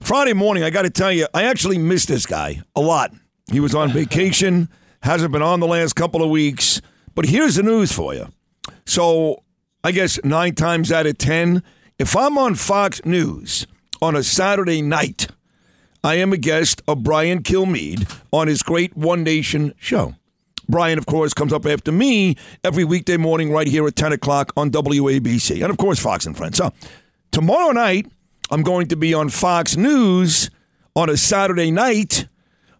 Friday morning, I got to tell you, I actually missed this guy a lot. He was on vacation, hasn't been on the last couple of weeks. But here's the news for you. So, I guess nine times out of 10, if I'm on Fox News on a Saturday night, I am a guest of Brian Kilmeade on his great One Nation show. Brian, of course, comes up after me every weekday morning right here at 10 o'clock on WABC. And, of course, Fox and Friends. So, tomorrow night, I'm going to be on Fox News on a Saturday night,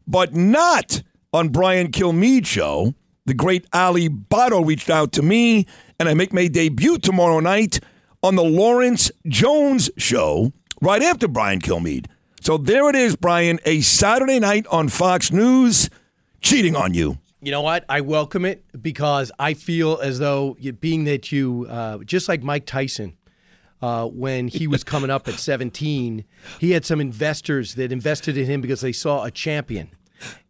but not on Brian Kilmeade show. The great Ali Botto reached out to me, and I make my debut tomorrow night on the Lawrence Jones show right after Brian Kilmeade. So there it is, Brian, a Saturday night on Fox News, cheating on you. You know what? I welcome it because I feel as though, being that you, uh, just like Mike Tyson, uh, when he was coming up at 17, he had some investors that invested in him because they saw a champion.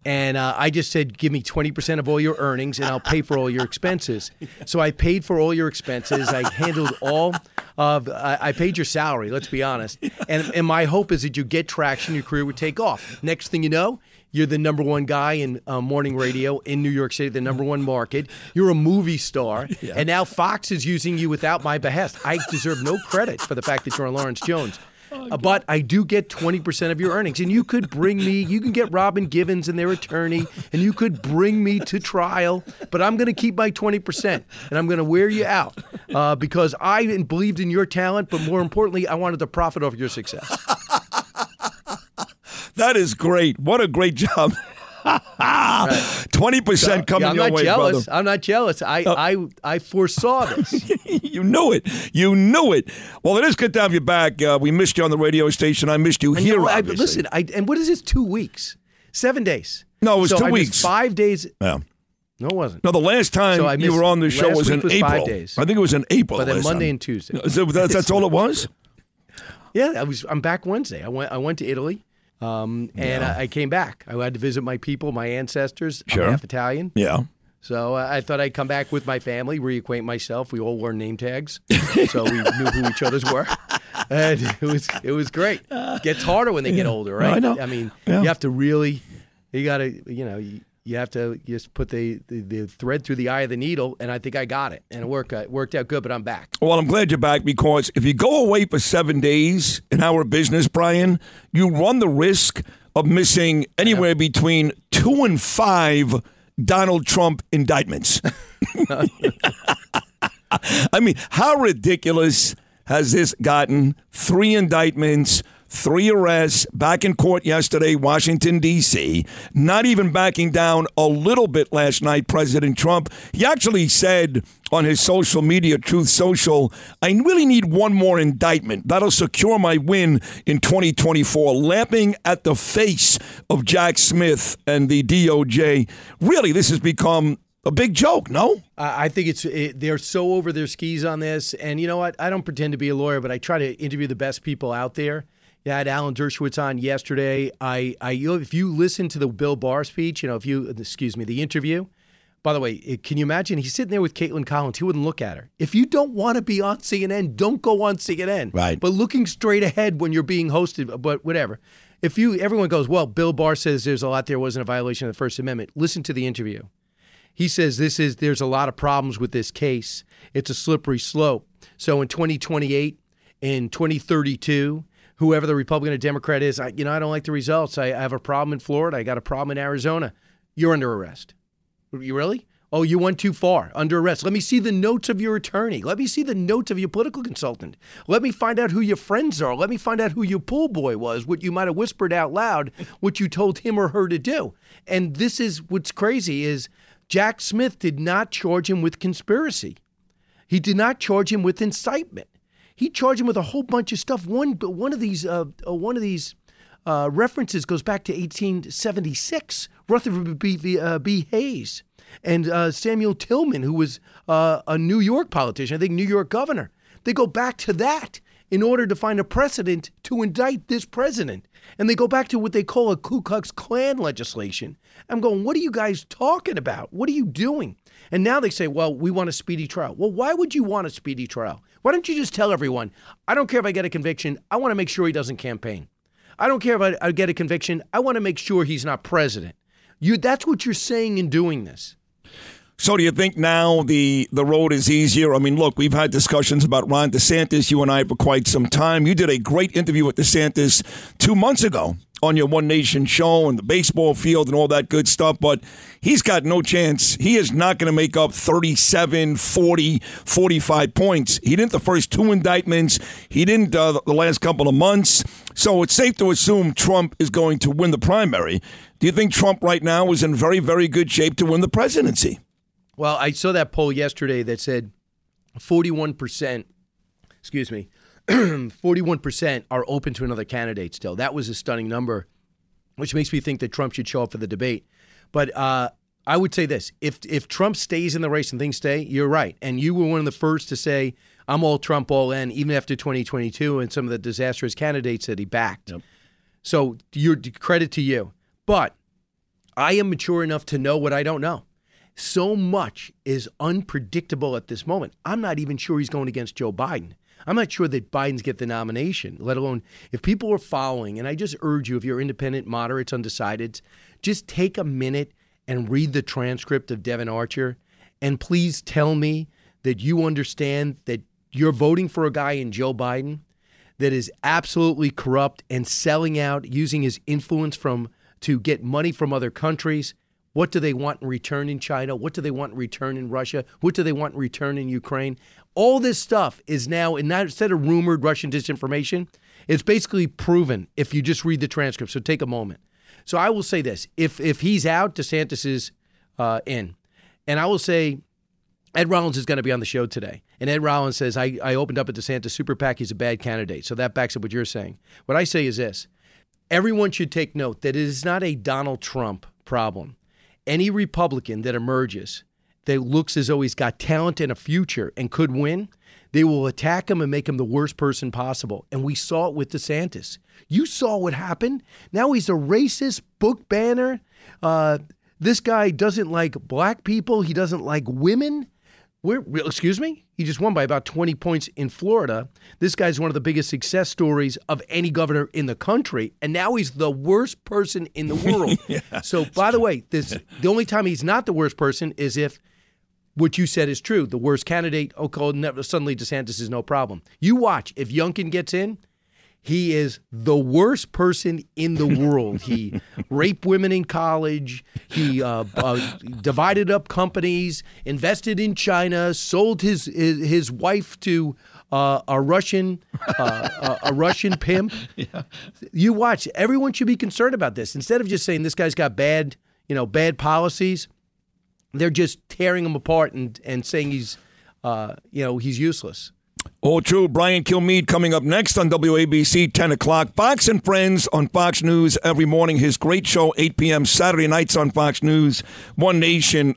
And uh, I just said, give me 20% of all your earnings and I'll pay for all your expenses. So I paid for all your expenses. I handled all of, I, I paid your salary, let's be honest. And, and my hope is that you get traction, your career would take off. Next thing you know, you're the number one guy in uh, morning radio in New York City, the number one market. You're a movie star. Yeah. And now Fox is using you without my behest. I deserve no credit for the fact that you're on Lawrence Jones. Oh, uh, but I do get 20% of your earnings. And you could bring me, you can get Robin Givens and their attorney, and you could bring me to trial. But I'm going to keep my 20%, and I'm going to wear you out uh, because I believed in your talent, but more importantly, I wanted to profit off your success. That is great. What a great job. Twenty percent coming yeah, I'm not way, jealous. brother. I'm not jealous. I, Oh. I, I foresaw this. you knew it. You knew it. Well, it is good to have you back. Uh, we missed you on the radio station. I missed you And here. you know, I, listen, I, and what is this? Two weeks, seven days. No, it was So two I weeks. Five days. Yeah. No, it wasn't. No, the last time So you were on the show was in was April. five days. I think it was in April. But then Monday time. and Tuesday. So that's, that's all it was. Yeah, I was. I'm back Wednesday. I went. I went to Italy, um, and I, I came back. I had to visit my people, my ancestors. Sure. I'm half Italian, Yeah. so uh, I thought I'd come back with my family, reacquaint myself. We all wore name tags, so we knew who each other's were, and it was it was great. Gets harder when they get older, right? I know. I mean, Yeah. you have to really, you got to, you know. You, you have to just put the, the, the thread through the eye of the needle, and I think I got it, and it. It uh, worked out good. But I'm back. Well, I'm glad you're back because if you go away for seven days in our business, Brian, you run the risk of missing anywhere between two and five Donald Trump indictments. I mean, how ridiculous has this gotten? Three indictments, three arrests, back in court yesterday, Washington, D.C., not even backing down a little bit last night, President Trump. He actually said on his social media, Truth Social, I really need one more indictment. That'll secure my win in 2024. Lapping at the face of Jack Smith and the DOJ. Really, this has become a big joke, no? I I think it's it, they're so over their skis on this, and you know what? I don't pretend to be a lawyer, but I try to interview the best people out there. Yeah, I had Alan Dershowitz on yesterday. I, I, if you listen to the Bill Barr speech, you know, if you, excuse me, the interview. By the way, it- can you imagine? He's sitting there with Kaitlan Collins. He wouldn't look at her. If you don't want to be on CNN, don't go on CNN. Right. But looking straight ahead when you're being hosted, but whatever. If you, everyone goes, well, Bill Barr says there's a lot there wasn't a violation of the First Amendment. Listen to the interview. He says this is there's a lot of problems with this case. It's a slippery slope. So in 2028, in 2032, whoever the Republican or Democrat is, I, you know, I don't like the results. I, I have a problem in Florida. I got a problem in Arizona. You're under arrest. You really? Oh, you went too far. Under arrest. Let me see the notes of your attorney. Let me see the notes of your political consultant. Let me find out who your friends are. Let me find out who your pool boy was, what you might have whispered out loud, what you told him or her to do. And this is what's crazy is Jack Smith did not charge him with conspiracy. He did not charge him with incitement. He charged him with a whole bunch of stuff. One, one of these, uh, uh, one of these uh, references goes back to 1876. Rutherford B. Uh, B. Hayes and uh, Samuel Tillman, who was uh, a New York politician, I think New York governor. They go back to that in order to find a precedent to indict this president. And they go back to what they call a Ku Klux Klan legislation. I'm going, what are you guys talking about? What are you doing? And now they say, well, we want a speedy trial. Well, why would you want a speedy trial? Why don't you just tell everyone, I don't care if I get a conviction, I want to make sure he doesn't campaign. I don't care if I, I get a conviction, I want to make sure he's not president. You, that's what you're saying in doing this. So do you think now the the road is easier? I mean, look, we've had discussions about Ron DeSantis, you and I, for quite some time. You did a great interview with DeSantis two months ago on your One Nation show and the baseball field and all that good stuff, but he's got no chance. He is not going to make up 37, 40, 45 points. He didn't the first two indictments. He didn't uh, the last couple of months. So it's safe to assume Trump is going to win the primary. Do you think Trump right now is in very, very good shape to win the presidency? Well, I saw that poll yesterday that said 41%, excuse me, 41% are open to another candidate still. That was a stunning number, which makes me think that Trump should show up for the debate. But uh, I would say this if, if Trump stays in the race and things stay, you're right. And you were one of the first to say, I'm all Trump, all in, even after 2022 and some of the disastrous candidates that he backed. Yep. So, your credit to you. But I am mature enough to know what I don't know so much is unpredictable at this moment. I'm not even sure he's going against Joe Biden. I'm not sure that Biden's get the nomination, let alone if people are following. And I just urge you, if you're independent, moderates, undecideds, just take a minute and read the transcript of Devon Archer. And please tell me that you understand that you're voting for a guy in Joe Biden that is absolutely corrupt and selling out, using his influence from to get money from other countries what do they want in return in China? What do they want in return in Russia? What do they want in return in Ukraine? All this stuff is now, instead of rumored Russian disinformation, it's basically proven if you just read the transcript. So take a moment. So I will say this: if if he's out, DeSantis is uh, in, and I will say Ed Rollins is going to be on the show today. And Ed Rollins says, I, I opened up a DeSantis super PAC. He's a bad candidate. So that backs up what you're saying. What I say is this everyone should take note that it is not a Donald Trump problem any Republican that emerges that looks as though he's got talent and a future and could win, they will attack him and make him the worst person possible. And we saw it with DeSantis. You saw what happened. Now he's a racist book banner. Uh, this guy doesn't like black people. He doesn't like women. We're, excuse me? He just won by about 20 points in Florida. This guy's one of the biggest success stories of any governor in the country, and now he's the worst person in the world. yeah, so, by the way, this the only time he's not the worst person is if what you said is true. The worst candidate, oh, suddenly DeSantis is no problem. You watch if Youngkin gets in, he is the worst person in the world. He raped women in college. He uh, uh, divided up companies, invested in China, sold his his, his wife to uh, a Russian uh, a Russian pimp. Yeah. You watch. Everyone should be concerned about this. Instead of just saying this guy's got bad, you know, bad policies, they're just tearing him apart and and saying he's, uh, you know, he's useless. All true. Brian Kilmeade coming up next on WABC, 10 o'clock. Fox and Friends on Fox News every morning. His great show, 8 p.m. Saturday nights on Fox News. One Nation.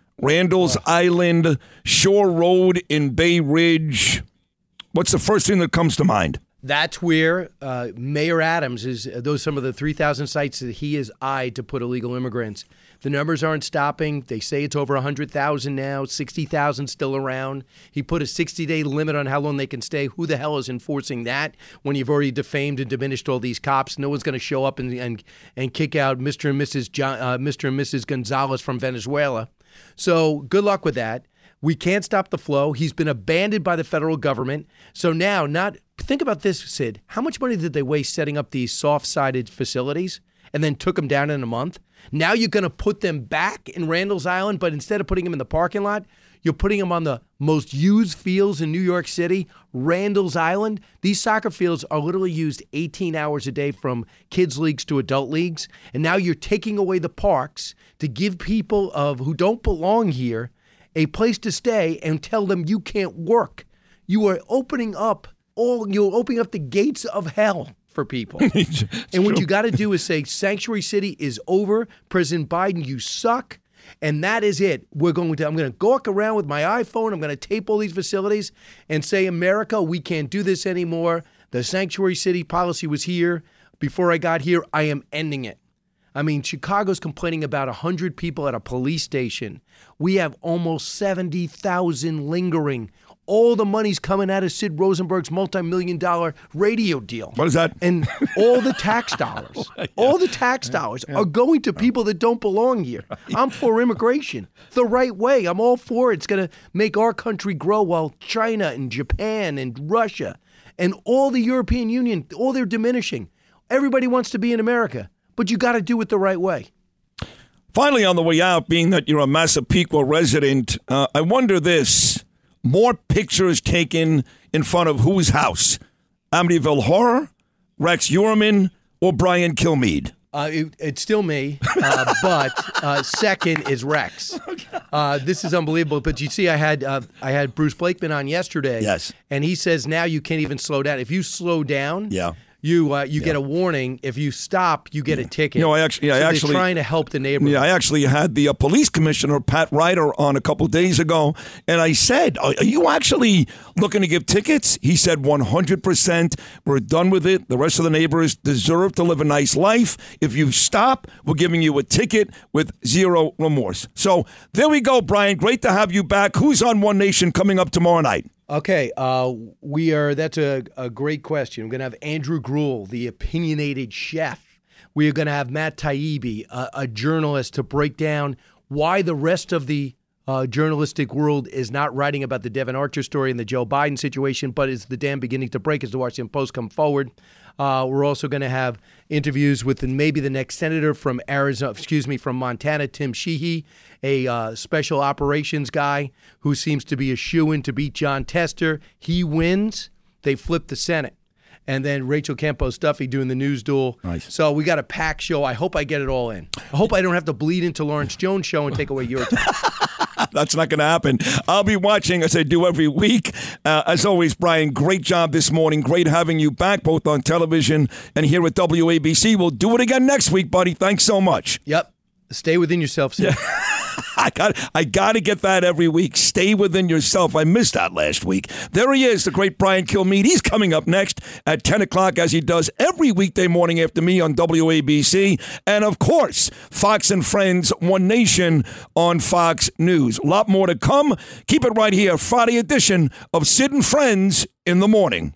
Randall's Island, Shore Road in Bay Ridge, what's the first thing that comes to mind? That's where uh, Mayor Adams is. Uh, those some of the 3,000 sites that he has eyed to put illegal immigrants. The numbers aren't stopping. They say it's over 100,000 now, 60,000 still around. He put a 60 day limit on how long they can stay. Who the hell is enforcing that when you've already defamed and diminished all these cops? No one's going to show up and, and, and kick out Mr. and Mrs. John, uh, Mr. and Mrs. Gonzalez from Venezuela. So good luck with that. We can't stop the flow. He's been abandoned by the federal government. So now, not think about this, Sid. How much money did they waste setting up these soft-sided facilities and then took them down in a month? Now you're going to put them back in Randall's Island, but instead of putting them in the parking lot, you're putting them on the most used fields in New York City, Randall's Island. These soccer fields are literally used 18 hours a day from kids leagues to adult leagues, and now you're taking away the parks to give people of who don't belong here a place to stay and tell them you can't work. You are opening up all you're opening up the gates of hell for people. and what you got to do is say sanctuary city is over. President Biden, you suck. And that is it. We're going to I'm going to walk around with my iPhone. I'm going to tape all these facilities and say America, we can't do this anymore. The sanctuary city policy was here before I got here. I am ending it. I mean, Chicago's complaining about 100 people at a police station. We have almost 70,000 lingering. All the money's coming out of Sid Rosenberg's multi-million dollar radio deal. What is that? And all the tax dollars, yeah. all the tax dollars yeah. are going to people that don't belong here. I'm for immigration the right way. I'm all for it. It's going to make our country grow while China and Japan and Russia and all the European Union, all they're diminishing. Everybody wants to be in America but you got to do it the right way. Finally, on the way out, being that you're a Massapequa resident, uh, I wonder this: more pictures taken in front of whose house? Amityville Horror, Rex Heuermann, or Brian Kilmeade? Uh, it, it's still me, uh, but uh, second is Rex. Uh, this is unbelievable. But you see, I had uh, I had Bruce Blakeman on yesterday. Yes, and he says now you can't even slow down. If you slow down, yeah you uh, you yeah. get a warning. If you stop, you get a ticket. You know, I actually, yeah, so I actually trying to help the neighborhood. Yeah, I actually had the uh, police commissioner Pat Ryder on a couple days ago, and I said, "Are you actually looking to give tickets?" He said, "100 percent. We're done with it. The rest of the neighbors deserve to live a nice life. If you stop, we're giving you a ticket with zero remorse." So there we go, Brian. Great to have you back. Who's on One Nation coming up tomorrow night? Okay, uh, we are. That's a, a great question. We're going to have Andrew Gruel, the opinionated chef. We are going to have Matt Taibbi, a, a, journalist, to break down why the rest of the uh, journalistic world is not writing about the Devon Archer story and the Joe Biden situation, but is the dam beginning to break as the Washington Post come forward. Uh, we're also going to have interviews with maybe the next senator from Arizona, excuse me, from Montana, Tim Sheehy, a uh, special operations guy who seems to be a shoe in to beat Jon Tester. He wins, they flip the Senate. And then Rachel Campos Duffy doing the news duel. Nice. So we got a packed show. I hope I get it all in. I hope I don't have to bleed into Lawrence Jones' show and take away your time. That's not going to happen. I'll be watching as I do every week. Uh, as always, Brian, great job this morning. Great having you back both on television and here at WABC. We'll do it again next week, buddy. Thanks so much. Yep. Stay within yourself, sir. Yeah. I got I got to get that every week. Stay within yourself. I missed that last week. There he is, the great Brian Kilmeade. He's coming up next at 10 o'clock, as he does every weekday morning after me on WABC. And of course, Fox and Friends, One Nation on Fox News. A lot more to come. Keep it right here. Friday edition of Sid and Friends in the morning.